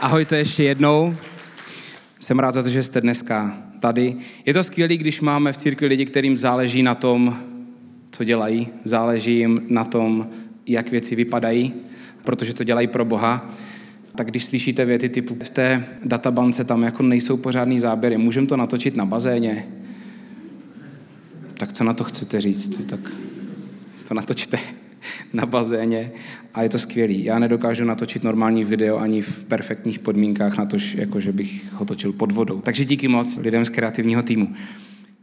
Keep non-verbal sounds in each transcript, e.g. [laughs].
Ahojte ještě jednou. Jsem rád za to, že jste dneska tady. Je to skvělé, když máme v církvi lidi, kterým záleží na tom, co dělají. Záleží jim na tom, jak věci vypadají, protože to dělají pro Boha. Tak když slyšíte věty typu v té databance tam jako nejsou pořádný záběry, můžeme to natočit na bazéně, tak co na to chcete říct? Tak to natočte na bazéně a je to skvělý. Já nedokážu natočit normální video ani v perfektních podmínkách na to, jako že bych ho točil pod vodou. Takže díky moc lidem z kreativního týmu.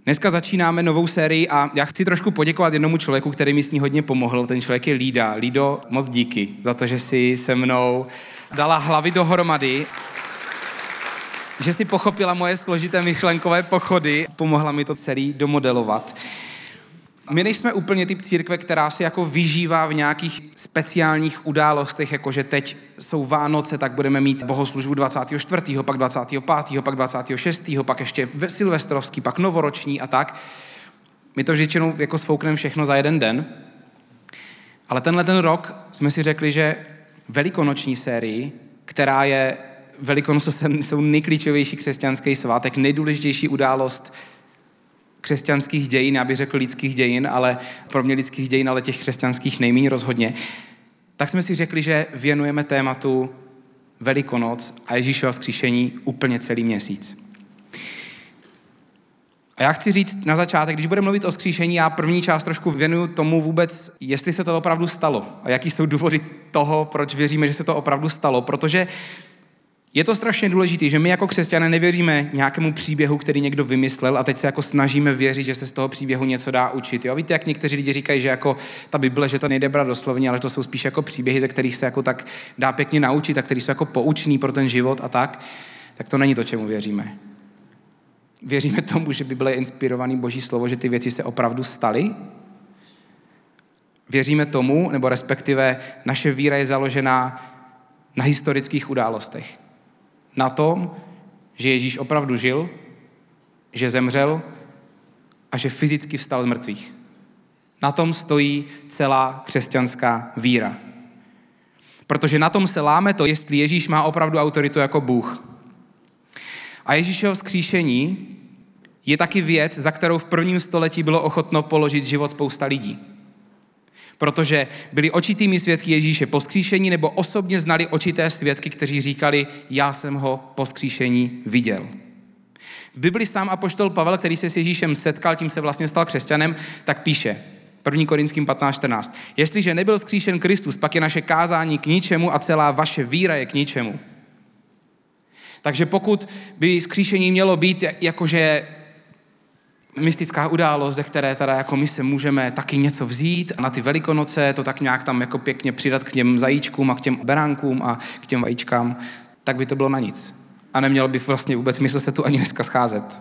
Dneska začínáme novou sérii a já chci trošku poděkovat jednomu člověku, který mi s ní hodně pomohl. Ten člověk je Lída. Lído, moc díky za to, že si se mnou dala hlavy dohromady že si pochopila moje složité myšlenkové pochody, pomohla mi to celý domodelovat. My nejsme úplně typ církve, která se jako vyžívá v nějakých speciálních událostech, jako že teď jsou Vánoce, tak budeme mít bohoslužbu 24., pak 25., pak 26., pak ještě silvestrovský, pak novoroční a tak. My to většinou jako sfoukneme všechno za jeden den. Ale tenhle ten rok jsme si řekli, že velikonoční sérii, která je Velikonoce [laughs] jsou nejklíčovější křesťanský svátek, nejdůležitější událost křesťanských dějin, já bych řekl lidských dějin, ale pro mě lidských dějin, ale těch křesťanských nejméně rozhodně, tak jsme si řekli, že věnujeme tématu Velikonoc a Ježíšova zkříšení úplně celý měsíc. A já chci říct na začátek, když budeme mluvit o skříšení, já první část trošku věnuju tomu vůbec, jestli se to opravdu stalo a jaký jsou důvody toho, proč věříme, že se to opravdu stalo, protože je to strašně důležité, že my jako křesťané nevěříme nějakému příběhu, který někdo vymyslel a teď se jako snažíme věřit, že se z toho příběhu něco dá učit. Jo? Víte, jak někteří lidi říkají, že jako ta Bible, že to nejde brát doslovně, ale to jsou spíš jako příběhy, ze kterých se jako tak dá pěkně naučit a který jsou jako poučný pro ten život a tak. Tak to není to, čemu věříme. Věříme tomu, že Bible je inspirovaný Boží slovo, že ty věci se opravdu staly. Věříme tomu, nebo respektive naše víra je založená na historických událostech na tom, že Ježíš opravdu žil, že zemřel a že fyzicky vstal z mrtvých. Na tom stojí celá křesťanská víra. Protože na tom se láme to, jestli Ježíš má opravdu autoritu jako Bůh. A Ježíšovo vzkříšení je taky věc, za kterou v prvním století bylo ochotno položit život spousta lidí protože byli očitými svědky Ježíše po skříšení nebo osobně znali očité svědky, kteří říkali, já jsem ho po skříšení viděl. V Bibli sám apoštol Pavel, který se s Ježíšem setkal, tím se vlastně stal křesťanem, tak píše, 1. Korinským 15.14. Jestliže nebyl skříšen Kristus, pak je naše kázání k ničemu a celá vaše víra je k ničemu. Takže pokud by skříšení mělo být jakože mystická událost, ze které teda jako my se můžeme taky něco vzít a na ty velikonoce to tak nějak tam jako pěkně přidat k těm zajíčkům a k těm beránkům a k těm vajíčkám, tak by to bylo na nic. A nemělo by vlastně vůbec smysl se tu ani dneska scházet.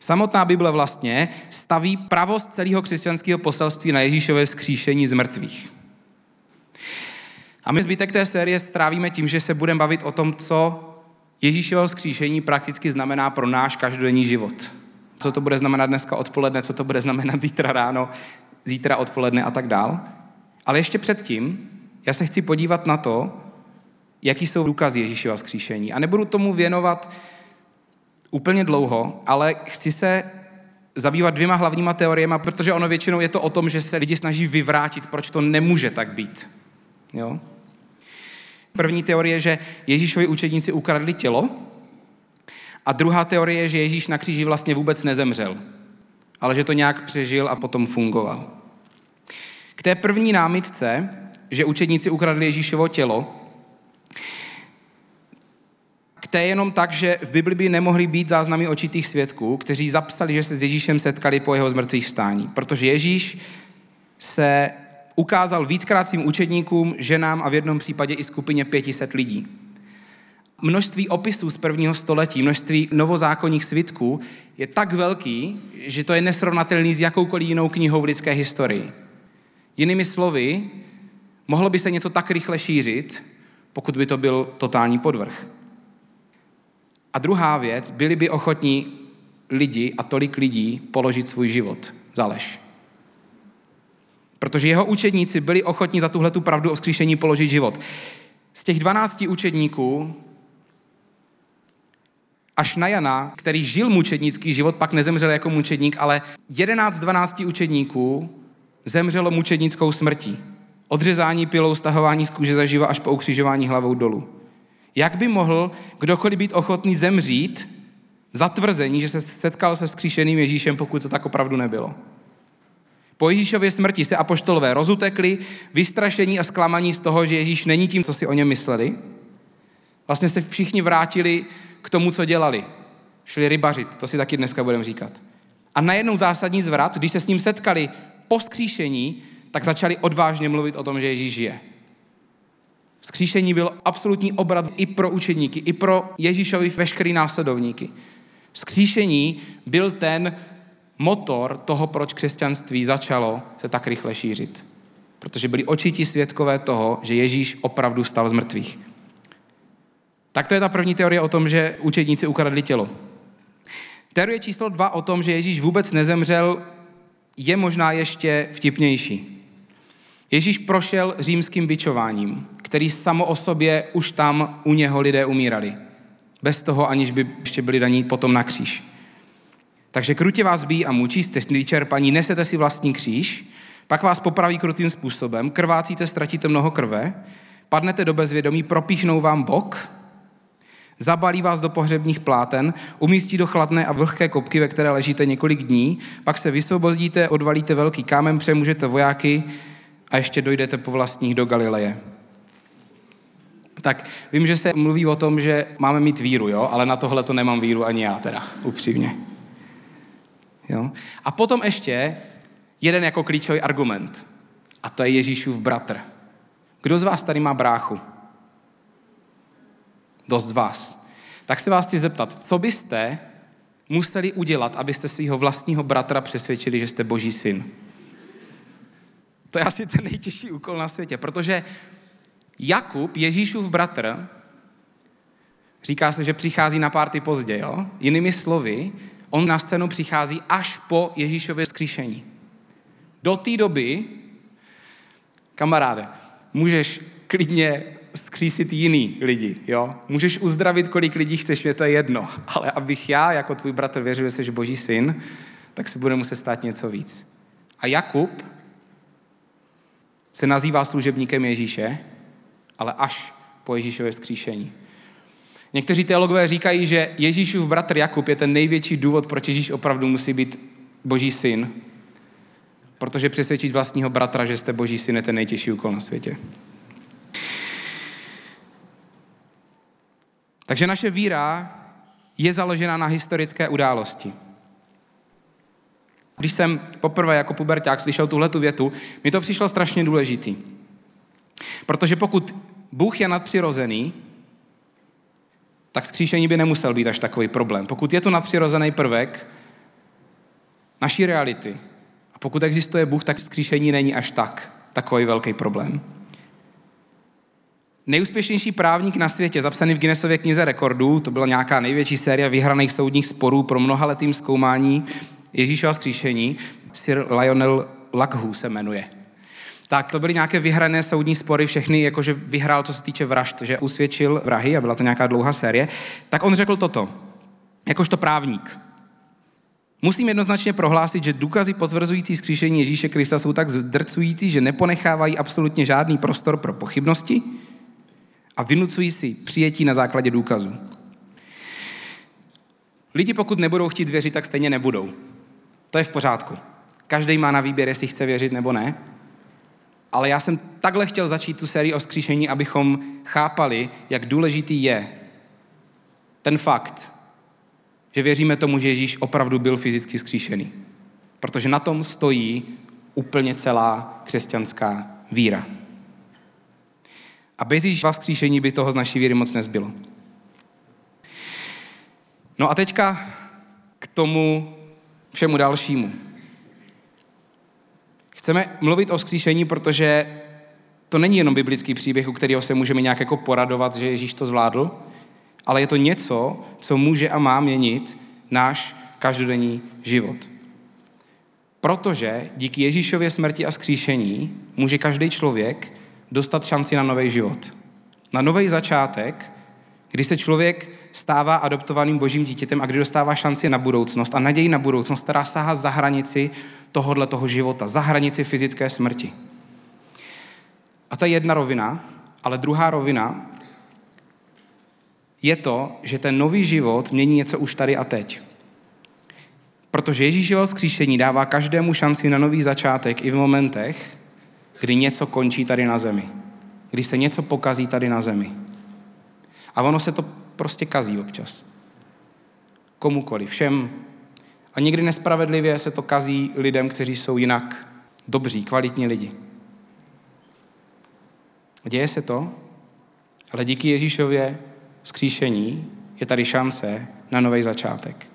Samotná Bible vlastně staví pravost celého křesťanského poselství na Ježíšové skříšení z mrtvých. A my zbytek té série strávíme tím, že se budeme bavit o tom, co Ježíšovo skříšení prakticky znamená pro náš každodenní život co to bude znamenat dneska odpoledne, co to bude znamenat zítra ráno, zítra odpoledne a tak dál. Ale ještě předtím, já se chci podívat na to, jaký jsou důkazy Ježíšova vzkříšení. A nebudu tomu věnovat úplně dlouho, ale chci se zabývat dvěma hlavníma teoriemi, protože ono většinou je to o tom, že se lidi snaží vyvrátit, proč to nemůže tak být. Jo? První teorie je, že Ježíšovi učedníci ukradli tělo, a druhá teorie je, že Ježíš na kříži vlastně vůbec nezemřel, ale že to nějak přežil a potom fungoval. K té první námitce, že učedníci ukradli Ježíšovo tělo, k té jenom tak, že v Bibli by nemohly být záznamy očitých svědků, kteří zapsali, že se s Ježíšem setkali po jeho zmrtvých vstání. Protože Ježíš se ukázal víckrát svým učedníkům, ženám a v jednom případě i skupině 500 lidí množství opisů z prvního století, množství novozákonních svitků je tak velký, že to je nesrovnatelný s jakoukoliv jinou knihou v lidské historii. Jinými slovy, mohlo by se něco tak rychle šířit, pokud by to byl totální podvrh. A druhá věc, byli by ochotní lidi a tolik lidí položit svůj život za lež. Protože jeho učedníci byli ochotní za tuhle tu pravdu o vzkříšení položit život. Z těch 12 učedníků až na Jana, který žil mučednický život, pak nezemřel jako mučedník, ale 11 z 12 učedníků zemřelo mučednickou smrtí. Odřezání pilou, stahování z kůže zaživa až po ukřižování hlavou dolů. Jak by mohl kdokoliv být ochotný zemřít za tvrzení, že se setkal se skříšeným Ježíšem, pokud to tak opravdu nebylo? Po Ježíšově smrti se apoštolové rozutekli, vystrašení a zklamaní z toho, že Ježíš není tím, co si o něm mysleli. Vlastně se všichni vrátili k tomu, co dělali. Šli rybařit, to si taky dneska budeme říkat. A najednou zásadní zvrat, když se s ním setkali po skříšení, tak začali odvážně mluvit o tom, že Ježíš je. Skříšení byl absolutní obrat i pro učedníky, i pro Ježíšovi veškerý následovníky. Skříšení byl ten motor toho, proč křesťanství začalo se tak rychle šířit. Protože byli očití svědkové toho, že Ježíš opravdu stal z mrtvých. Tak to je ta první teorie o tom, že učedníci ukradli tělo. Teorie číslo dva o tom, že Ježíš vůbec nezemřel, je možná ještě vtipnější. Ježíš prošel římským bičováním, který samo o sobě už tam u něho lidé umírali. Bez toho, aniž by ještě byli daní potom na kříž. Takže krutě vás bíjí a mučí, jste vyčerpaní, nesete si vlastní kříž, pak vás popraví krutým způsobem, krvácíte, ztratíte mnoho krve, padnete do bezvědomí, propíchnou vám bok, zabalí vás do pohřebních pláten, umístí do chladné a vlhké kopky, ve které ležíte několik dní, pak se vysvobodíte, odvalíte velký kámen, přemůžete vojáky a ještě dojdete po vlastních do Galileje. Tak vím, že se mluví o tom, že máme mít víru, jo? ale na tohle to nemám víru ani já teda, upřímně. Jo? A potom ještě jeden jako klíčový argument. A to je Ježíšův bratr. Kdo z vás tady má bráchu? Dost z vás. Tak se vás chci zeptat, co byste museli udělat, abyste svého vlastního bratra přesvědčili, že jste boží syn? To je asi ten nejtěžší úkol na světě, protože Jakub, Ježíšův bratr, říká se, že přichází na párty pozdě, jo? Jinými slovy, on na scénu přichází až po Ježíšově skříšení. Do té doby, kamaráde, můžeš klidně skřísit jiný lidi, jo? Můžeš uzdravit, kolik lidí chceš, mě to je jedno. [laughs] Ale abych já, jako tvůj bratr, věřil, že jsi boží syn, tak se bude muset stát něco víc. A Jakub se nazývá služebníkem Ježíše, ale až po Ježíšově skříšení. Někteří teologové říkají, že Ježíšův bratr Jakub je ten největší důvod, proč Ježíš opravdu musí být boží syn. Protože přesvědčit vlastního bratra, že jste boží syn, je ten nejtěžší úkol na světě. Takže naše víra je založena na historické události. Když jsem poprvé jako puberták slyšel tuhle tu větu, mi to přišlo strašně důležitý. Protože pokud Bůh je nadpřirozený, tak skříšení by nemusel být až takový problém. Pokud je to nadpřirozený prvek naší reality, a pokud existuje Bůh, tak skříšení není až tak takový velký problém. Nejúspěšnější právník na světě, zapsaný v Guinnessově knize rekordů, to byla nějaká největší série vyhraných soudních sporů pro mnohaletým zkoumání Ježíšova skříšení, Sir Lionel Lachu se jmenuje. Tak to byly nějaké vyhrané soudní spory, všechny jakože vyhrál, co se týče vražd, že usvědčil vrahy a byla to nějaká dlouhá série. Tak on řekl toto, jakožto právník. Musím jednoznačně prohlásit, že důkazy potvrzující skříšení Ježíše Krista jsou tak zdrcující, že neponechávají absolutně žádný prostor pro pochybnosti a vynucují si přijetí na základě důkazů. Lidi, pokud nebudou chtít věřit, tak stejně nebudou. To je v pořádku. Každý má na výběr, jestli chce věřit nebo ne. Ale já jsem takhle chtěl začít tu sérii o skříšení, abychom chápali, jak důležitý je ten fakt, že věříme tomu, že Ježíš opravdu byl fyzicky skříšený. Protože na tom stojí úplně celá křesťanská víra. A bez Ježíšova skříšení by toho z naší víry moc nezbylo. No a teďka k tomu všemu dalšímu. Chceme mluvit o skříšení, protože to není jenom biblický příběh, u kterého se můžeme nějak jako poradovat, že Ježíš to zvládl, ale je to něco, co může a má měnit náš každodenní život. Protože díky Ježíšově smrti a skříšení může každý člověk dostat šanci na nový život. Na nový začátek, kdy se člověk stává adoptovaným božím dítětem a kdy dostává šanci na budoucnost a naději na budoucnost, která sáhá za hranici tohohle toho života, za hranici fyzické smrti. A to je jedna rovina, ale druhá rovina je to, že ten nový život mění něco už tady a teď. Protože Ježíšovo skříšení dává každému šanci na nový začátek i v momentech, kdy něco končí tady na zemi. Kdy se něco pokazí tady na zemi. A ono se to prostě kazí občas. Komukoliv, všem. A někdy nespravedlivě se to kazí lidem, kteří jsou jinak dobří, kvalitní lidi. Děje se to, ale díky Ježíšově skříšení je tady šance na nový začátek.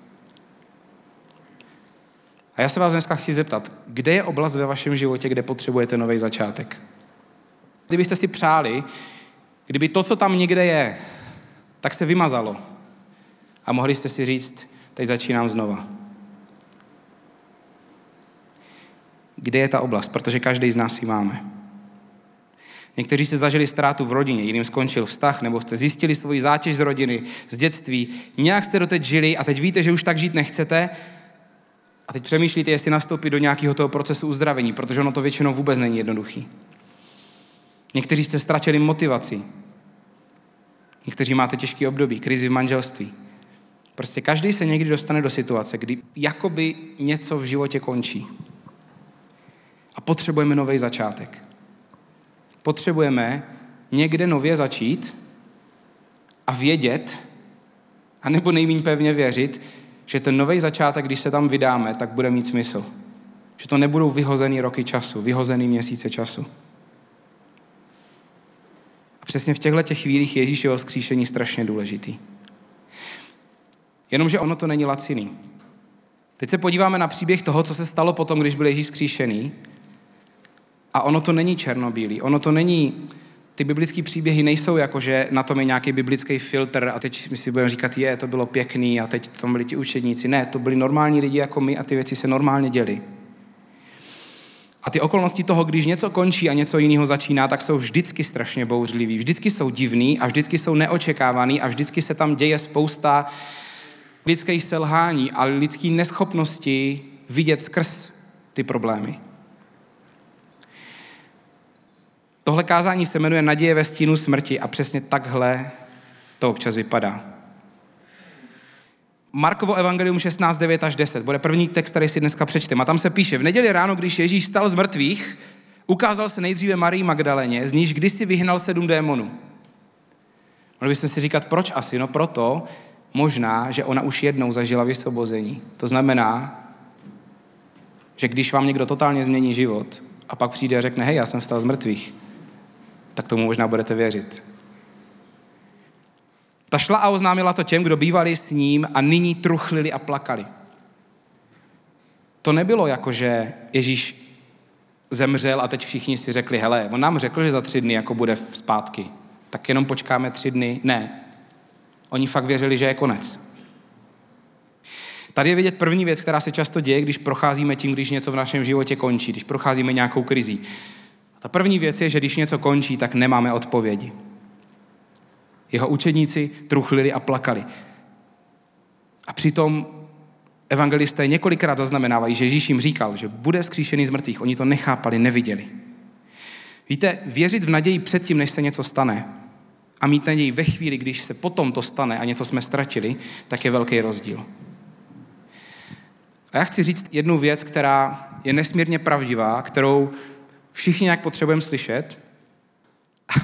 A já se vás dneska chci zeptat, kde je oblast ve vašem životě, kde potřebujete nový začátek? Kdybyste si přáli, kdyby to, co tam někde je, tak se vymazalo a mohli jste si říct, teď začínám znova. Kde je ta oblast? Protože každý z nás ji máme. Někteří jste zažili ztrátu v rodině, jiným skončil vztah, nebo jste zjistili svoji zátěž z rodiny, z dětství, nějak jste doteď žili a teď víte, že už tak žít nechcete a teď přemýšlíte, jestli nastoupit do nějakého toho procesu uzdravení, protože ono to většinou vůbec není jednoduchý. Někteří jste ztratili motivaci. Někteří máte těžký období, krizi v manželství. Prostě každý se někdy dostane do situace, kdy jakoby něco v životě končí. A potřebujeme nový začátek. Potřebujeme někde nově začít a vědět, anebo nejméně pevně věřit, že ten nový začátek, když se tam vydáme, tak bude mít smysl. Že to nebudou vyhozený roky času, vyhozený měsíce času. A přesně v těchto těch chvílích Ježíšeho skříšení strašně důležitý. Jenomže ono to není laciný. Teď se podíváme na příběh toho, co se stalo potom, když byl Ježíš skříšený. A ono to není černobílý. Ono to není ty biblické příběhy nejsou jako, že na tom je nějaký biblický filtr a teď my si budeme říkat, je, to bylo pěkný a teď tam byli ti učedníci. Ne, to byli normální lidi jako my a ty věci se normálně děly. A ty okolnosti toho, když něco končí a něco jiného začíná, tak jsou vždycky strašně bouřlivý, vždycky jsou divný a vždycky jsou neočekávaný a vždycky se tam děje spousta lidských selhání a lidské neschopnosti vidět skrz ty problémy. Tohle kázání se jmenuje Naděje ve stínu smrti a přesně takhle to občas vypadá. Markovo evangelium 16, 9 až 10 bude první text, který si dneska přečteme. A tam se píše, v neděli ráno, když Ježíš stal z mrtvých, ukázal se nejdříve Marii Magdaleně, z níž kdysi vyhnal sedm démonů. Mohli byste si říkat, proč asi? No proto, možná, že ona už jednou zažila vysvobození. To znamená, že když vám někdo totálně změní život a pak přijde a řekne, hej, já jsem vstal z mrtvých, tak tomu možná budete věřit. Ta šla a oznámila to těm, kdo bývali s ním a nyní truchlili a plakali. To nebylo jako, že Ježíš zemřel a teď všichni si řekli, hele, on nám řekl, že za tři dny jako bude zpátky, tak jenom počkáme tři dny. Ne. Oni fakt věřili, že je konec. Tady je vidět první věc, která se často děje, když procházíme tím, když něco v našem životě končí, když procházíme nějakou krizí. Ta první věc je, že když něco končí, tak nemáme odpovědi. Jeho učeníci truchlili a plakali. A přitom evangelisté několikrát zaznamenávají, že Ježíš jim říkal, že bude vzkříšený z mrtvých. Oni to nechápali, neviděli. Víte, věřit v naději předtím, než se něco stane, a mít naději ve chvíli, když se potom to stane a něco jsme ztratili, tak je velký rozdíl. A já chci říct jednu věc, která je nesmírně pravdivá, kterou všichni nějak potřebujeme slyšet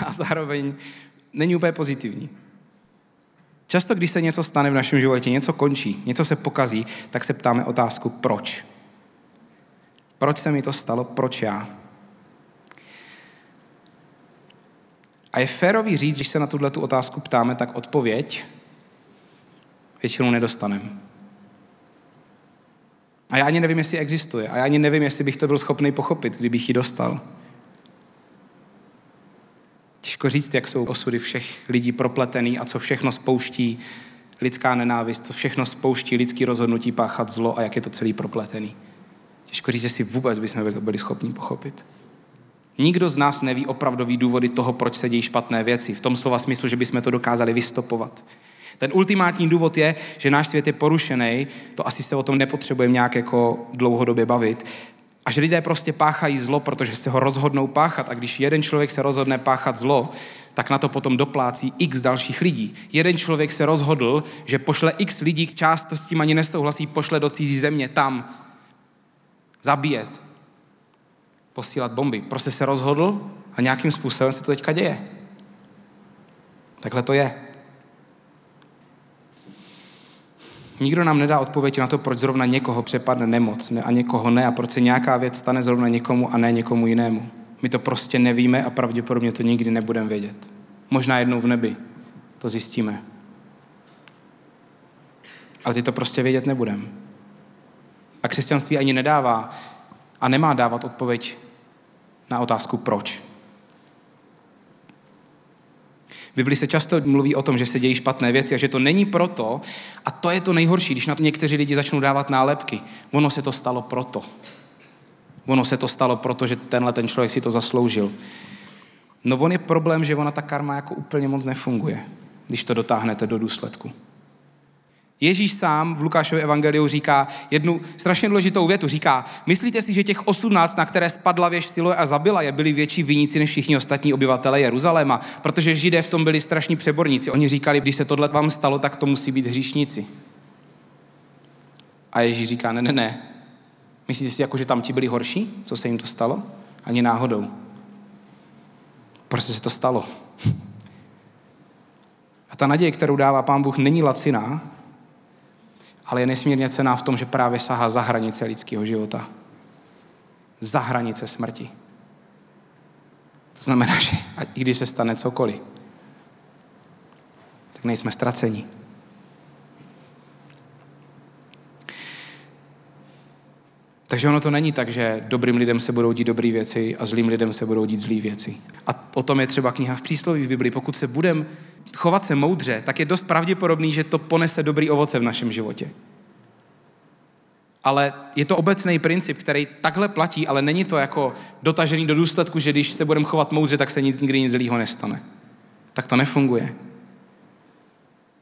a zároveň není úplně pozitivní. Často, když se něco stane v našem životě, něco končí, něco se pokazí, tak se ptáme otázku, proč? Proč se mi to stalo? Proč já? A je férový říct, když se na tuhle tu otázku ptáme, tak odpověď většinou nedostaneme. A já ani nevím, jestli existuje. A já ani nevím, jestli bych to byl schopný pochopit, kdybych ji dostal. Těžko říct, jak jsou osudy všech lidí propletený a co všechno spouští lidská nenávist, co všechno spouští lidský rozhodnutí páchat zlo a jak je to celý propletený. Těžko říct, jestli vůbec bychom byli schopni pochopit. Nikdo z nás neví opravdový důvody toho, proč se dějí špatné věci. V tom slova smyslu, že bychom to dokázali vystopovat. Ten ultimátní důvod je, že náš svět je porušený, to asi se o tom nepotřebujeme nějak jako dlouhodobě bavit, a že lidé prostě páchají zlo, protože se ho rozhodnou páchat. A když jeden člověk se rozhodne páchat zlo, tak na to potom doplácí x dalších lidí. Jeden člověk se rozhodl, že pošle x lidí, část to s tím ani nesouhlasí, pošle do cizí země tam zabíjet, posílat bomby. Prostě se rozhodl a nějakým způsobem se to teďka děje. Takhle to je. Nikdo nám nedá odpověď na to, proč zrovna někoho přepadne nemoc a někoho ne a proč se nějaká věc stane zrovna někomu a ne někomu jinému. My to prostě nevíme a pravděpodobně to nikdy nebudeme vědět. Možná jednou v nebi to zjistíme. Ale ty to prostě vědět nebudeme. A křesťanství ani nedává a nemá dávat odpověď na otázku proč. V Bibli se často mluví o tom, že se dějí špatné věci a že to není proto, a to je to nejhorší, když na to někteří lidi začnou dávat nálepky. Ono se to stalo proto. Ono se to stalo proto, že tenhle ten člověk si to zasloužil. No on je problém, že ona ta karma jako úplně moc nefunguje, když to dotáhnete do důsledku. Ježíš sám v Lukášově evangeliu říká jednu strašně důležitou větu. Říká, myslíte si, že těch 18, na které spadla věž Siloe a zabila je, byli větší viníci než všichni ostatní obyvatele Jeruzaléma? Protože židé v tom byli strašní přeborníci. Oni říkali, když se tohle vám stalo, tak to musí být hříšníci. A Ježíš říká, ne, ne, ne. Myslíte si, jako, že tam ti byli horší, co se jim to stalo? Ani náhodou. Prostě se to stalo. [laughs] A ta naděje, kterou dává Pán Bůh, není laciná, ale je nesmírně cená v tom, že právě sahá za hranice lidského života. Za hranice smrti. To znamená, že i když se stane cokoliv, tak nejsme ztraceni. Takže ono to není tak, že dobrým lidem se budou dít dobré věci a zlým lidem se budou dít zlé věci. A o tom je třeba kniha v přísloví v Biblii. Pokud se budeme chovat se moudře, tak je dost pravděpodobný, že to ponese dobrý ovoce v našem životě. Ale je to obecný princip, který takhle platí, ale není to jako dotažený do důsledku, že když se budeme chovat moudře, tak se nic, nikdy nic zlýho nestane. Tak to nefunguje.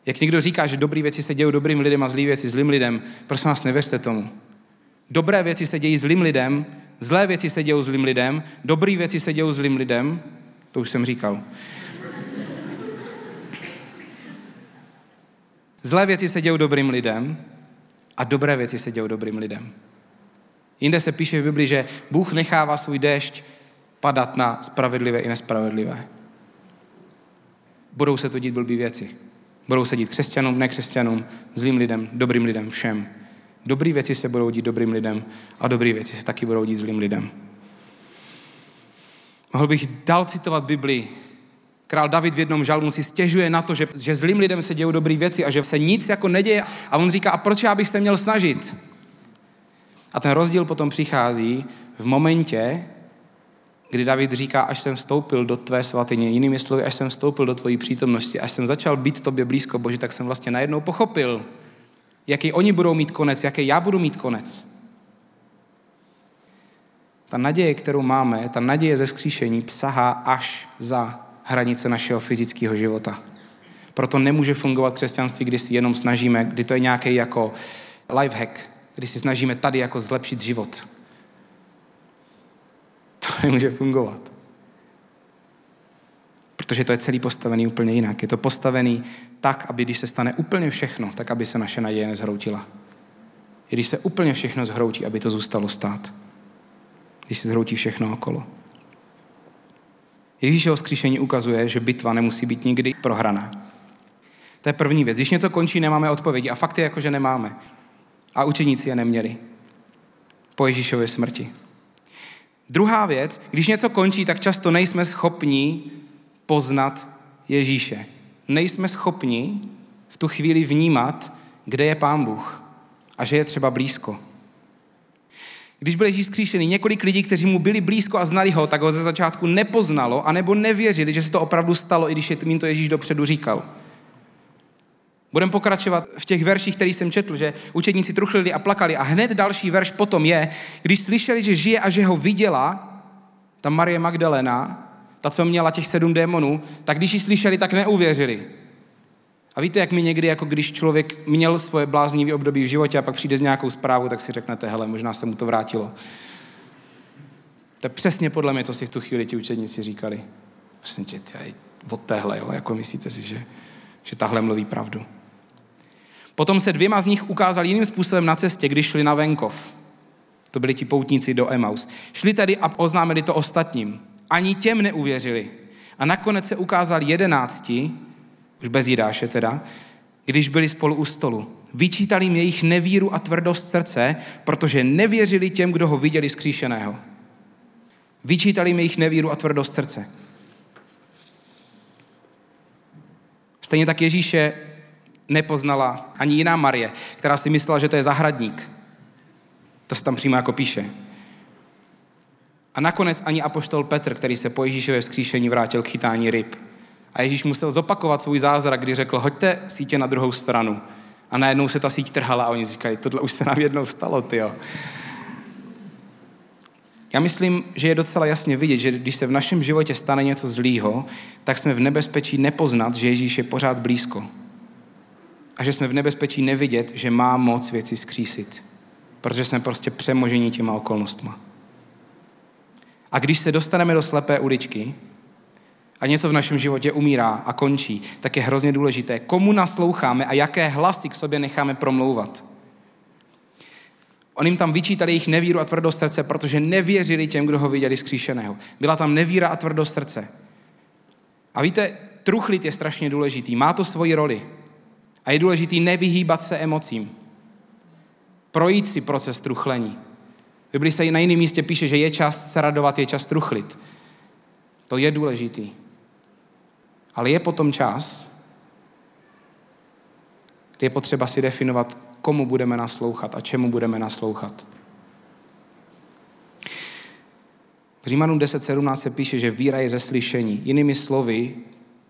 Jak někdo říká, že dobré věci se dějí dobrým lidem a zlé věci zlým lidem, prosím vás, nevěřte tomu. Dobré věci se dějí zlým lidem, zlé věci se dějí zlým lidem, dobré věci se dějí zlým lidem, to už jsem říkal. Zlé věci se dějí dobrým lidem a dobré věci se dějí dobrým lidem. Jinde se píše v Bibli, že Bůh nechává svůj déšť padat na spravedlivé i nespravedlivé. Budou se to dít blbý věci. Budou se dít křesťanům, nekřesťanům, zlým lidem, dobrým lidem, všem. Dobré věci se budou dít dobrým lidem a dobré věci se taky budou dít zlým lidem. Mohl bych dál citovat Bibli. Král David v jednom žalmu si stěžuje na to, že, že zlým lidem se dějou dobré věci a že se nic jako neděje. A on říká, a proč já bych se měl snažit? A ten rozdíl potom přichází v momentě, kdy David říká, až jsem vstoupil do tvé svatyně, jinými slovy, až jsem vstoupil do tvojí přítomnosti, až jsem začal být tobě blízko, Bože, tak jsem vlastně najednou pochopil, jaký oni budou mít konec, jaký já budu mít konec. Ta naděje, kterou máme, ta naděje ze skříšení sahá až za hranice našeho fyzického života. Proto nemůže fungovat křesťanství, kdy si jenom snažíme, kdy to je nějaký jako lifehack, kdy si snažíme tady jako zlepšit život. To nemůže fungovat. Protože to je celý postavený úplně jinak. Je to postavený tak, aby když se stane úplně všechno, tak aby se naše naděje nezhroutila. I když se úplně všechno zhroutí, aby to zůstalo stát. Když se zhroutí všechno okolo. Ježíšeho skříšení ukazuje, že bitva nemusí být nikdy prohraná. To je první věc. Když něco končí, nemáme odpovědi. A fakt je jako, že nemáme. A učeníci je neměli. Po Ježíšově smrti. Druhá věc, když něco končí, tak často nejsme schopni poznat Ježíše nejsme schopni v tu chvíli vnímat, kde je Pán Bůh a že je třeba blízko. Když byl Ježíš zkříšený, několik lidí, kteří mu byli blízko a znali ho, tak ho ze začátku nepoznalo, anebo nevěřili, že se to opravdu stalo, i když jim to Ježíš dopředu říkal. Budeme pokračovat v těch verších, který jsem četl, že učedníci truchlili a plakali a hned další verš potom je, když slyšeli, že žije a že ho viděla, ta Marie Magdalena, ta, co měla těch sedm démonů, tak když ji slyšeli, tak neuvěřili. A víte, jak mi někdy, jako když člověk měl svoje bláznivé období v životě a pak přijde s nějakou zprávou, tak si řeknete, hele, možná se mu to vrátilo. To je přesně podle mě, co si v tu chvíli ti učedníci říkali. Prostě tě, tě, od téhle, jo, jako myslíte si, že, že tahle mluví pravdu. Potom se dvěma z nich ukázal jiným způsobem na cestě, když šli na venkov. To byli ti poutníci do Emaus. Šli tedy a oznámili to ostatním. Ani těm neuvěřili. A nakonec se ukázal jedenácti, už bez Jidáše teda, když byli spolu u stolu. Vyčítali jim jejich nevíru a tvrdost srdce, protože nevěřili těm, kdo ho viděli skříšeného. Vyčítali jim jejich nevíru a tvrdost srdce. Stejně tak Ježíše nepoznala ani jiná Marie, která si myslela, že to je zahradník. To se tam přímo jako píše. A nakonec ani apoštol Petr, který se po Ježíšově vzkříšení vrátil k chytání ryb. A Ježíš musel zopakovat svůj zázrak, kdy řekl, hoďte sítě na druhou stranu. A najednou se ta síť trhala a oni říkají, tohle už se nám jednou stalo, tyjo. Já myslím, že je docela jasně vidět, že když se v našem životě stane něco zlýho, tak jsme v nebezpečí nepoznat, že Ježíš je pořád blízko. A že jsme v nebezpečí nevidět, že má moc věci skřísit. Protože jsme prostě přemožení těma okolnostma. A když se dostaneme do slepé uličky a něco v našem životě umírá a končí, tak je hrozně důležité, komu nasloucháme a jaké hlasy k sobě necháme promlouvat. On jim tam vyčítali jejich nevíru a tvrdost srdce, protože nevěřili těm, kdo ho viděli skříšeného. Byla tam nevíra a tvrdost srdce. A víte, truchlit je strašně důležitý. Má to svoji roli. A je důležitý nevyhýbat se emocím. Projít si proces truchlení. V se i na jiném místě píše, že je čas se radovat, je čas truchlit. To je důležitý. Ale je potom čas, kdy je potřeba si definovat, komu budeme naslouchat a čemu budeme naslouchat. V Římanům 10.17 se píše, že víra je ze slyšení. Jinými slovy,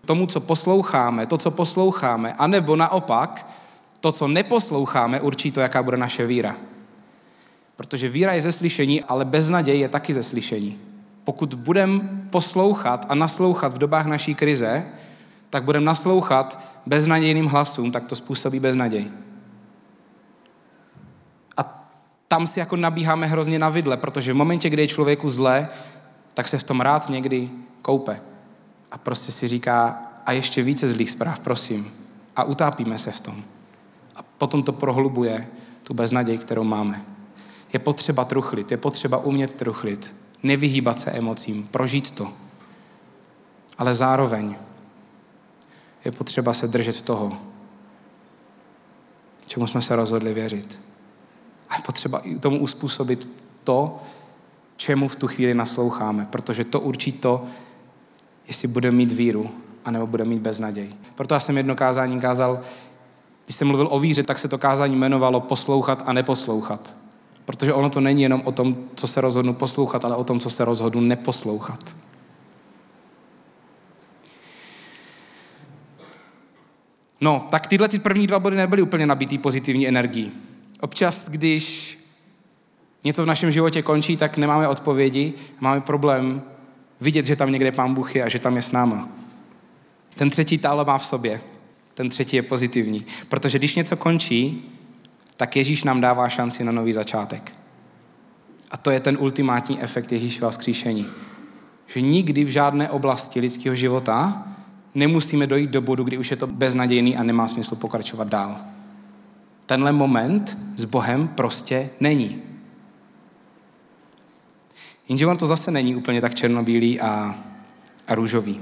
tomu, co posloucháme, to, co posloucháme, anebo naopak, to, co neposloucháme, určí to, jaká bude naše víra. Protože víra je ze slyšení, ale beznaděj je taky ze slyšení. Pokud budeme poslouchat a naslouchat v dobách naší krize, tak budeme naslouchat beznadějným hlasům, tak to způsobí beznaděj. A tam si jako nabíháme hrozně na vidle, protože v momentě, kdy je člověku zle, tak se v tom rád někdy koupe. A prostě si říká, a ještě více zlých zpráv, prosím. A utápíme se v tom. A potom to prohlubuje tu beznaděj, kterou máme. Je potřeba truchlit, je potřeba umět truchlit, nevyhýbat se emocím, prožít to. Ale zároveň je potřeba se držet toho, čemu jsme se rozhodli věřit. A je potřeba tomu uspůsobit to, čemu v tu chvíli nasloucháme, protože to určí to, jestli budeme mít víru, anebo budeme mít beznaděj. Proto já jsem jedno kázání kázal, když jsem mluvil o víře, tak se to kázání jmenovalo poslouchat a neposlouchat. Protože ono to není jenom o tom, co se rozhodnu poslouchat, ale o tom, co se rozhodnu neposlouchat. No, tak tyhle ty první dva body nebyly úplně nabitý pozitivní energií. Občas, když něco v našem životě končí, tak nemáme odpovědi, máme problém vidět, že tam někde Pán Bůh je a že tam je s náma. Ten třetí tálo má v sobě. Ten třetí je pozitivní. Protože když něco končí, tak Ježíš nám dává šanci na nový začátek. A to je ten ultimátní efekt Ježíšova vzkříšení. Že nikdy v žádné oblasti lidského života nemusíme dojít do bodu, kdy už je to beznadějný a nemá smysl pokračovat dál. Tenhle moment s Bohem prostě není. Jenže on to zase není úplně tak černobílý a, a růžový,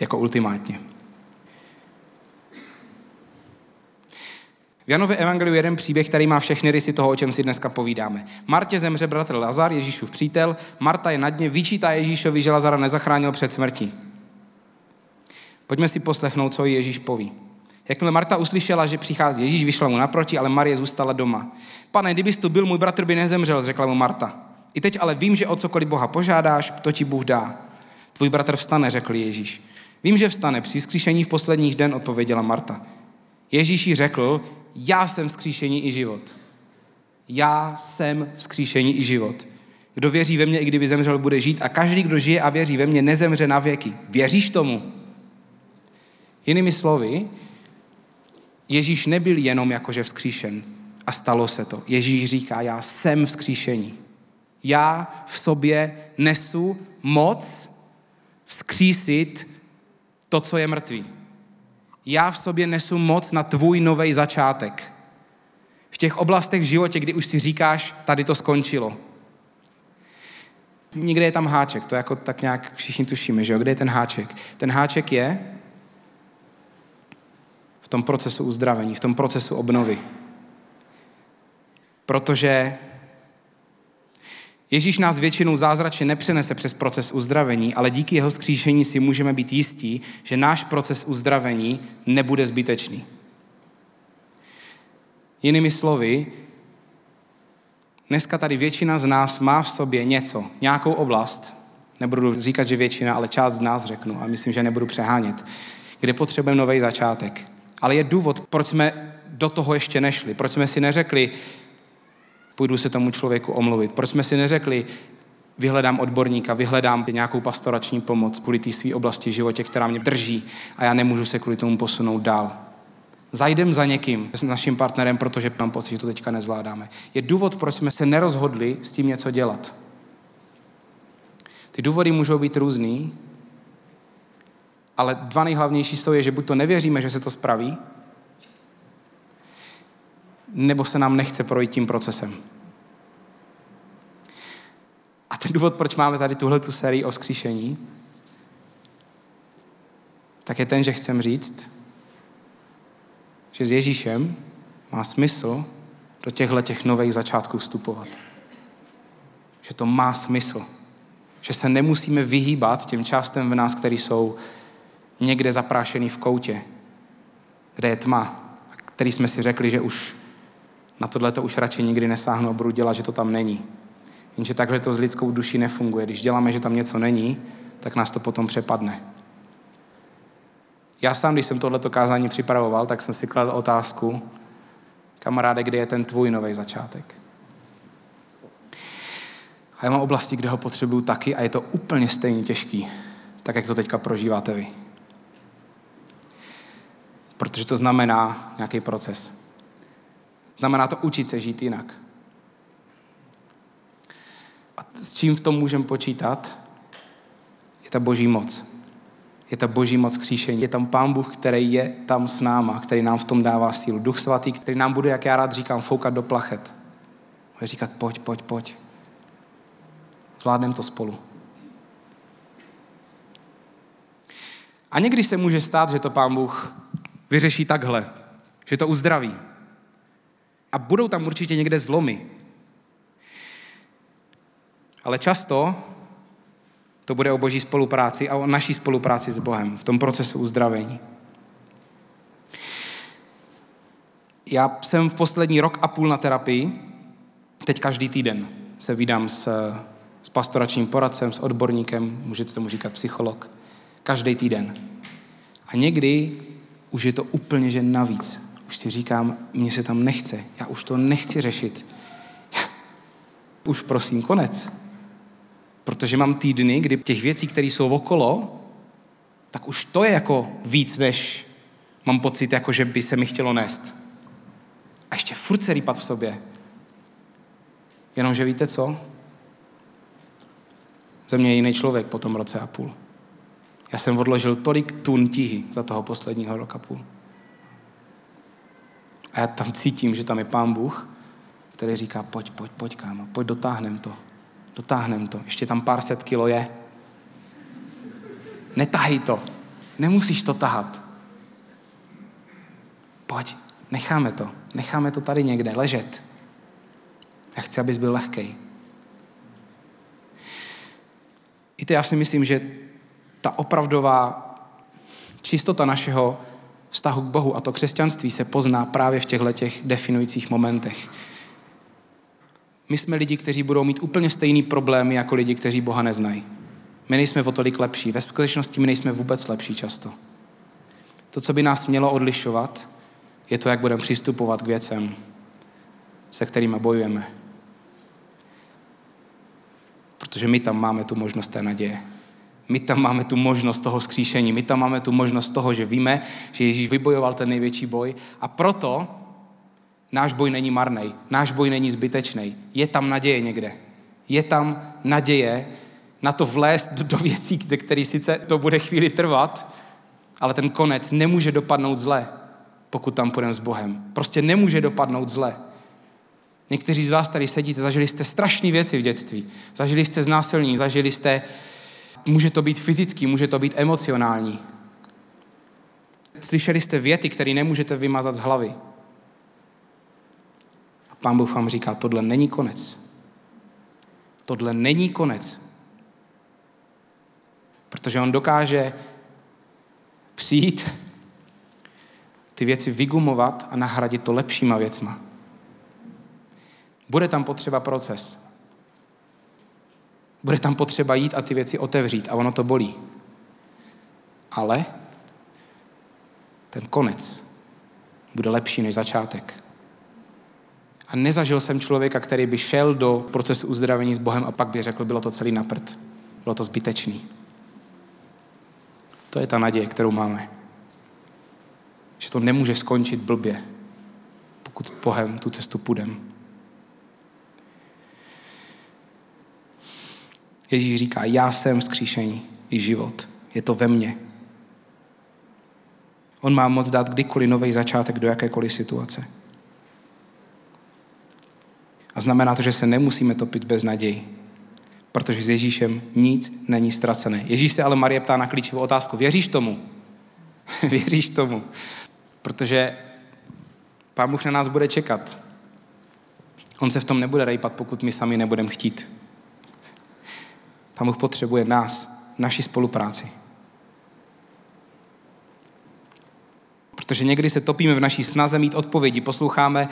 jako ultimátně. V Janově evangeliu je jeden příběh, který má všechny rysy toho, o čem si dneska povídáme. Martě zemře bratr Lazar, Ježíšův přítel, Marta je na dně, vyčítá Ježíšovi, že Lazara nezachránil před smrtí. Pojďme si poslechnout, co Ježíš poví. Jakmile Marta uslyšela, že přichází Ježíš, vyšla mu naproti, ale Marie zůstala doma. Pane, kdybys tu byl, můj bratr by nezemřel, řekla mu Marta. I teď ale vím, že o cokoliv Boha požádáš, to ti Bůh dá. Tvůj bratr vstane, řekl Ježíš. Vím, že vstane. Při vzkříšení v posledních den odpověděla Marta. Ježíš jí řekl, já jsem vzkříšení i život. Já jsem vzkříšení i život. Kdo věří ve mě, i kdyby zemřel, bude žít a každý, kdo žije a věří ve mě, nezemře na věky. Věříš tomu? Jinými slovy, Ježíš nebyl jenom jakože vzkříšen a stalo se to. Ježíš říká, já jsem vzkříšení. Já v sobě nesu moc vzkřísit to, co je mrtvý. Já v sobě nesu moc na tvůj nový začátek. V těch oblastech v životě, kdy už si říkáš, tady to skončilo. Někde je tam háček, to jako tak nějak všichni tušíme, že jo? Kde je ten háček? Ten háček je v tom procesu uzdravení, v tom procesu obnovy. Protože Ježíš nás většinou zázračně nepřenese přes proces uzdravení, ale díky jeho skříšení si můžeme být jistí, že náš proces uzdravení nebude zbytečný. Jinými slovy, dneska tady většina z nás má v sobě něco, nějakou oblast, nebudu říkat, že většina, ale část z nás řeknu a myslím, že nebudu přehánět, kde potřebujeme nový začátek. Ale je důvod, proč jsme do toho ještě nešli, proč jsme si neřekli, půjdu se tomu člověku omluvit. Proč jsme si neřekli, vyhledám odborníka, vyhledám nějakou pastorační pomoc kvůli té své oblasti v životě, která mě drží a já nemůžu se kvůli tomu posunout dál. Zajdem za někým, s naším partnerem, protože mám pocit, že to teďka nezvládáme. Je důvod, proč jsme se nerozhodli s tím něco dělat. Ty důvody můžou být různý, ale dva nejhlavnější jsou je, že buď to nevěříme, že se to spraví, nebo se nám nechce projít tím procesem. A ten důvod, proč máme tady tuhle tu sérii o skříšení, tak je ten, že chcem říct, že s Ježíšem má smysl do těchto těch nových začátků vstupovat. Že to má smysl. Že se nemusíme vyhýbat těm částem v nás, které jsou někde zaprášený v koutě, kde je tma, který jsme si řekli, že už na tohle to už radši nikdy nesáhnu a budu dělat, že to tam není. Jenže takhle to s lidskou duší nefunguje. Když děláme, že tam něco není, tak nás to potom přepadne. Já sám, když jsem tohleto kázání připravoval, tak jsem si kladl otázku, kamaráde, kde je ten tvůj nový začátek? A já mám oblasti, kde ho potřebuju taky a je to úplně stejně těžký, tak jak to teďka prožíváte vy. Protože to znamená nějaký proces. Znamená to učit se žít jinak. A s čím v tom můžeme počítat, je ta boží moc. Je ta boží moc kříšení. Je tam pán Bůh, který je tam s náma, který nám v tom dává sílu. Duch svatý, který nám bude, jak já rád říkám, foukat do plachet. Bude říkat, pojď, pojď, pojď. Zvládneme to spolu. A někdy se může stát, že to pán Bůh vyřeší takhle, že to uzdraví. A budou tam určitě někde zlomy. Ale často to bude o boží spolupráci a o naší spolupráci s Bohem v tom procesu uzdravení. Já jsem v poslední rok a půl na terapii, teď každý týden se vydám s, s pastoračním poradcem, s odborníkem, můžete tomu říkat psycholog, každý týden. A někdy už je to úplně že navíc. Už si říkám, mně se tam nechce, já už to nechci řešit. [laughs] Už prosím, konec. Protože mám týdny, kdy těch věcí, které jsou okolo, tak už to je jako víc, než mám pocit, jako že by se mi chtělo nést. A ještě furt se rýpat v sobě. Jenomže víte co? Ze mě je jiný člověk po tom roce a půl. Já jsem odložil tolik tun tíhy za toho posledního roka půl. A já tam cítím, že tam je pán Bůh, který říká, pojď, pojď, pojď, kámo, pojď, dotáhnem to. Dotáhnem to. Ještě tam pár set kilo je. Netahej to. Nemusíš to tahat. Pojď, necháme to. Necháme to tady někde ležet. Já chci, abys byl lehkej. Víte, já si myslím, že ta opravdová čistota našeho vztahu k Bohu a to křesťanství se pozná právě v těchto těch definujících momentech. My jsme lidi, kteří budou mít úplně stejný problémy jako lidi, kteří Boha neznají. My nejsme o tolik lepší. Ve skutečnosti my nejsme vůbec lepší často. To, co by nás mělo odlišovat, je to, jak budeme přistupovat k věcem, se kterými bojujeme. Protože my tam máme tu možnost té naděje. My tam máme tu možnost toho skříšení, my tam máme tu možnost toho, že víme, že Ježíš vybojoval ten největší boj a proto náš boj není marný, náš boj není zbytečný. Je tam naděje někde. Je tam naděje na to vlézt do věcí, ze kterých sice to bude chvíli trvat, ale ten konec nemůže dopadnout zle, pokud tam půjdeme s Bohem. Prostě nemůže dopadnout zle. Někteří z vás tady sedíte, zažili jste strašné věci v dětství. Zažili jste znásilnění, zažili jste, může to být fyzický, může to být emocionální. Slyšeli jste věty, které nemůžete vymazat z hlavy. A pán Bůh vám říká, tohle není konec. Tohle není konec. Protože on dokáže přijít, ty věci vygumovat a nahradit to lepšíma věcma. Bude tam potřeba proces. Bude tam potřeba jít a ty věci otevřít a ono to bolí. Ale ten konec bude lepší než začátek. A nezažil jsem člověka, který by šel do procesu uzdravení s Bohem a pak by řekl, bylo to celý na prd. Bylo to zbytečný. To je ta naděje, kterou máme. Že to nemůže skončit blbě, pokud s Bohem tu cestu půjdeme. Ježíš říká, já jsem vzkříšení i život. Je to ve mně. On má moc dát kdykoliv nový začátek do jakékoliv situace. A znamená to, že se nemusíme topit bez naději, protože s Ježíšem nic není ztracené. Ježíš se ale Marie ptá na klíčovou otázku. Věříš tomu? [laughs] Věříš tomu? Protože Pán Bůh na nás bude čekat. On se v tom nebude rejpat, pokud my sami nebudeme chtít. Pán Bůh potřebuje nás, naši spolupráci. Protože někdy se topíme v naší snaze mít odpovědi, posloucháme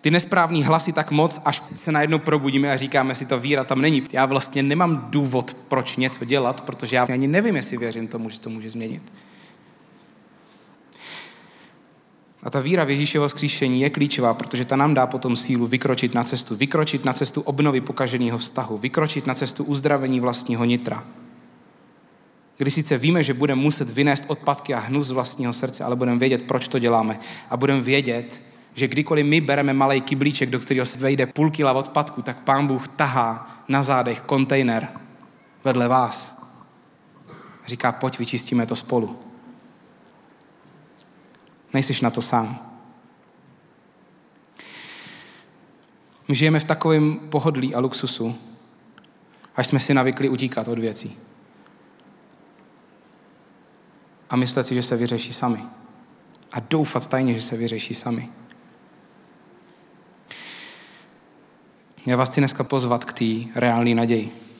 ty nesprávný hlasy tak moc, až se najednou probudíme a říkáme si, ta víra tam není. Já vlastně nemám důvod, proč něco dělat, protože já ani nevím, jestli věřím tomu, že to může změnit. A ta víra v Ježíševo skříšení je klíčová, protože ta nám dá potom sílu vykročit na cestu. Vykročit na cestu obnovy pokaženého vztahu. Vykročit na cestu uzdravení vlastního nitra. Kdy sice víme, že budeme muset vynést odpadky a hnus z vlastního srdce, ale budeme vědět, proč to děláme. A budeme vědět, že kdykoliv my bereme malý kyblíček, do kterého se vejde půl kila odpadku, tak pán Bůh tahá na zádech kontejner vedle vás. Říká, pojď, vyčistíme to spolu. Nejsiš na to sám. My žijeme v takovém pohodlí a luxusu, až jsme si navykli utíkat od věcí. A myslet si, že se vyřeší sami. A doufat tajně, že se vyřeší sami. Já vás chci dneska pozvat k té reálné naději.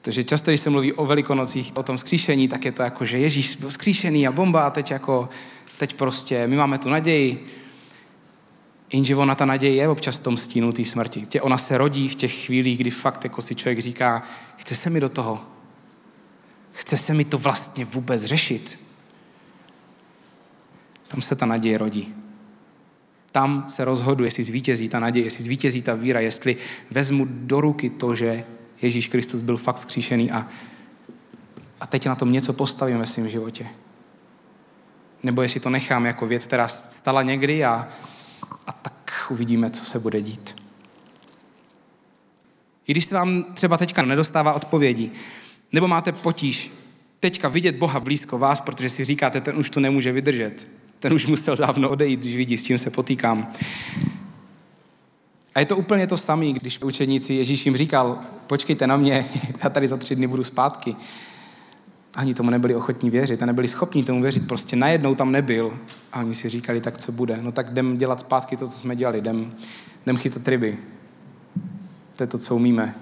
Protože často, když se mluví o velikonocích, o tom skříšení, tak je to jako, že Ježíš byl skříšený a bomba a teď jako, teď prostě my máme tu naději. Jenže ona ta naděje je občas v tom stínu té smrti. Tě ona se rodí v těch chvílích, kdy fakt jako si člověk říká, chce se mi do toho. Chce se mi to vlastně vůbec řešit. Tam se ta naděje rodí. Tam se rozhoduje, jestli zvítězí ta naděje, jestli zvítězí ta víra, jestli vezmu do ruky to, že Ježíš Kristus byl fakt skříšený a, a teď na tom něco postavím ve svém životě. Nebo jestli to nechám jako věc, která stala někdy a, a tak uvidíme, co se bude dít. I když se vám třeba teďka nedostává odpovědi, nebo máte potíž teďka vidět Boha blízko vás, protože si říkáte, ten už to nemůže vydržet, ten už musel dávno odejít, když vidí, s čím se potýkám. A je to úplně to samé, když učeníci Ježíš jim říkal, počkejte na mě, [laughs] já tady za tři dny budu zpátky. Ani tomu nebyli ochotní věřit a nebyli schopni tomu věřit, prostě najednou tam nebyl. A oni si říkali, tak co bude? No tak jdem dělat zpátky to, co jsme dělali, jdem, jdem chytat ryby. To je to, co umíme,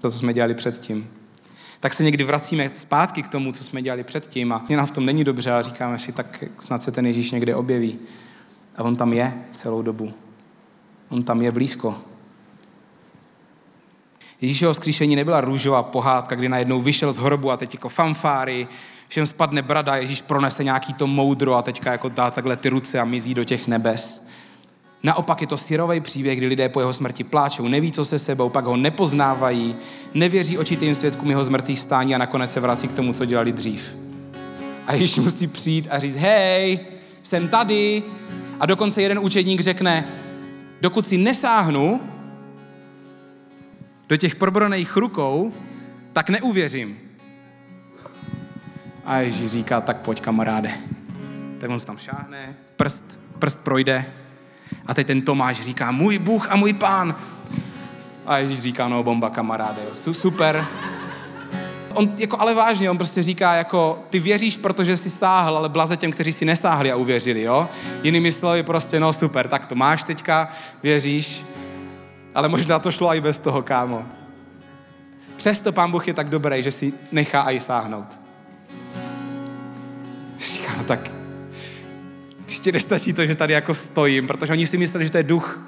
to, co jsme dělali předtím tak se někdy vracíme zpátky k tomu, co jsme dělali předtím a nám v tom není dobře a říkáme si, tak snad se ten Ježíš někde objeví. A on tam je celou dobu. On tam je blízko. Ježíšeho skříšení nebyla růžová pohádka, kdy najednou vyšel z hrobu a teď jako fanfáry, všem spadne brada, Ježíš pronese nějaký to moudro a teďka jako dá takhle ty ruce a mizí do těch nebes. Naopak je to syrový příběh, kdy lidé po jeho smrti pláčou, neví, co se sebou, pak ho nepoznávají, nevěří očitým svědkům jeho zmrtvých stání a nakonec se vrací k tomu, co dělali dřív. A Ježíš musí přijít a říct, hej, jsem tady. A dokonce jeden učedník řekne, dokud si nesáhnu do těch probroných rukou, tak neuvěřím. A Ježíš říká, tak pojď kamaráde. Tak on se tam šáhne, prst, prst projde a teď ten Tomáš říká, můj Bůh a můj pán. A Ježíš říká, no bomba kamaráde, jo, super. On jako ale vážně, on prostě říká jako, ty věříš, protože jsi sáhl, ale blaze těm, kteří si nesáhli a uvěřili, jo. Jinými slovy prostě, no super, tak to máš teďka, věříš, ale možná to šlo i bez toho, kámo. Přesto pán Bůh je tak dobrý, že si nechá i sáhnout. Říká, no tak ještě nestačí to, že tady jako stojím, protože oni si mysleli, že to je duch,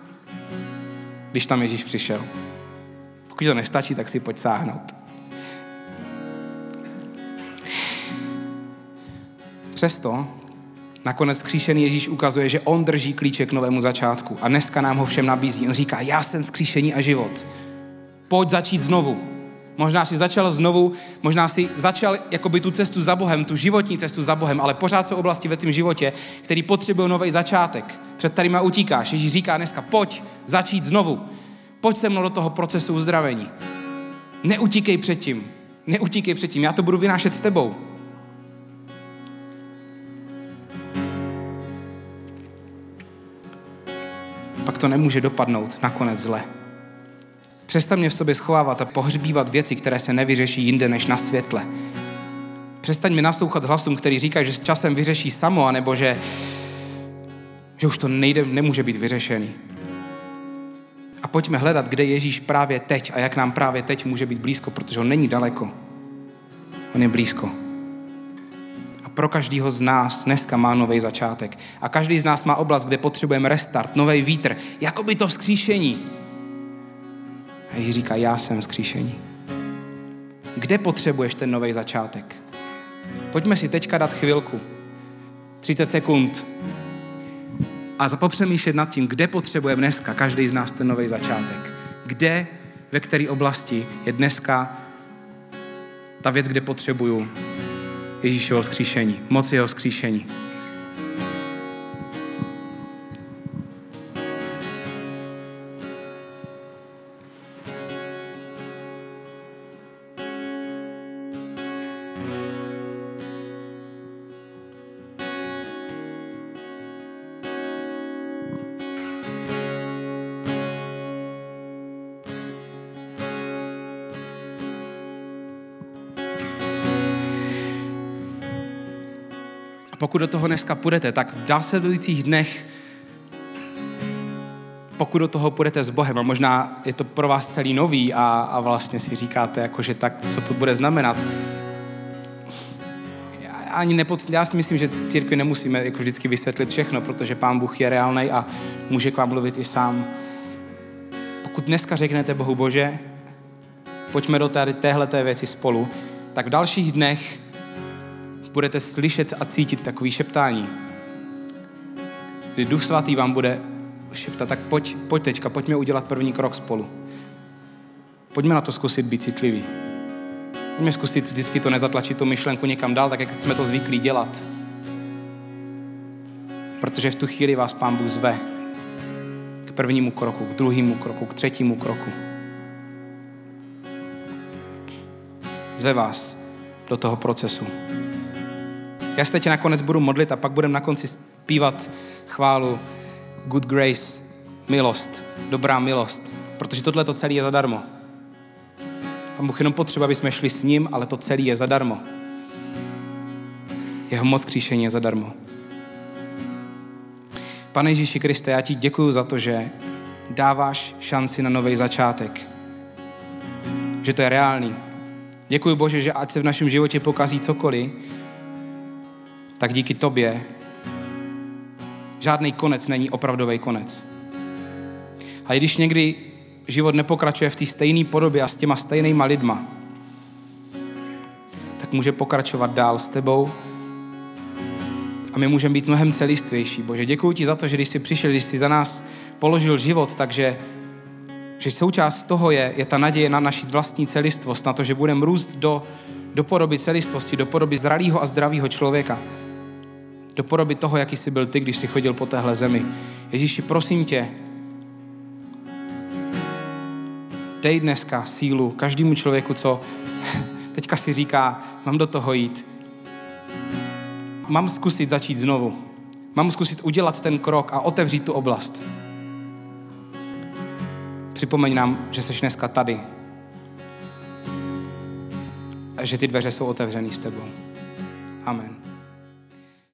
když tam Ježíš přišel. Pokud to nestačí, tak si pojď sáhnout. Přesto nakonec kříšený Ježíš ukazuje, že on drží klíček k novému začátku a dneska nám ho všem nabízí. On říká, já jsem skříšení a život. Pojď začít znovu. Možná si začal znovu, možná si začal jakoby tu cestu za Bohem, tu životní cestu za Bohem, ale pořád jsou oblasti ve tvém životě, který potřebují nový začátek. Před kterýma utíkáš. Ježíš říká dneska, pojď začít znovu. Pojď se mnou do toho procesu uzdravení. Neutíkej před tím. Neutíkej před tím. Já to budu vynášet s tebou. Pak to nemůže dopadnout nakonec zle. Přestaň mě v sobě schovávat a pohřbívat věci, které se nevyřeší jinde než na světle. Přestaň mi naslouchat hlasům, který říkají, že s časem vyřeší samo, anebo že, že už to nejde, nemůže být vyřešený. A pojďme hledat, kde Ježíš právě teď a jak nám právě teď může být blízko, protože on není daleko. On je blízko. Pro každého z nás dneska má nový začátek. A každý z nás má oblast, kde potřebujeme restart, nový vítr, jako by to vzkříšení. A Ježíš říká, já jsem vzkříšení. Kde potřebuješ ten nový začátek? Pojďme si teďka dát chvilku, 30 sekund, a popřemýšlet nad tím, kde potřebujeme dneska každý z nás ten nový začátek. Kde, ve které oblasti je dneska ta věc, kde potřebuju Ježíšovo skříšení, moc jeho skříšení. Pokud do toho dneska půjdete, tak v následujících dnech, pokud do toho půjdete s Bohem, a možná je to pro vás celý nový a, a vlastně si říkáte, jako, že tak, co to bude znamenat, ani nepod, já si myslím, že církvi nemusíme jako vždycky vysvětlit všechno, protože Pán Bůh je reálný a může k vám mluvit i sám. Pokud dneska řeknete Bohu Bože, pojďme do téhle věci spolu, tak v dalších dnech budete slyšet a cítit takový šeptání. Kdy Duch Svatý vám bude šeptat, tak pojď, pojď teďka, pojďme udělat první krok spolu. Pojďme na to zkusit být citlivý. Pojďme zkusit vždycky to nezatlačit tu myšlenku někam dál, tak jak jsme to zvyklí dělat. Protože v tu chvíli vás Pán Bůh zve k prvnímu kroku, k druhému kroku, k třetímu kroku. Zve vás do toho procesu. Já se teď nakonec budu modlit a pak budeme na konci zpívat chválu Good Grace, milost, dobrá milost, protože tohle to celé je zadarmo. Pan Bůh jenom potřeba, aby jsme šli s ním, ale to celé je zadarmo. Jeho moc kříšení je zadarmo. Pane Ježíši Kriste, já ti děkuji za to, že dáváš šanci na nový začátek. Že to je reálný. Děkuji Bože, že ať se v našem životě pokazí cokoliv, tak díky tobě žádný konec není opravdový konec. A i když někdy život nepokračuje v té stejné podobě a s těma stejnýma lidma, tak může pokračovat dál s tebou a my můžeme být mnohem celistvější. Bože, děkuji ti za to, že když jsi přišel, když jsi za nás položil život, takže že součást toho je, je ta naděje na naši vlastní celistvost, na to, že budeme růst do, do podoby celistvosti, do podoby zralého a zdravého člověka. Do podoby toho, jaký jsi byl ty, když jsi chodil po téhle zemi. Ježíši, prosím tě, dej dneska sílu každému člověku, co [laughs] teďka si říká, mám do toho jít. Mám zkusit začít znovu. Mám zkusit udělat ten krok a otevřít tu oblast. Připomeň nám, že jsi dneska tady. A že ty dveře jsou otevřený s tebou. Amen.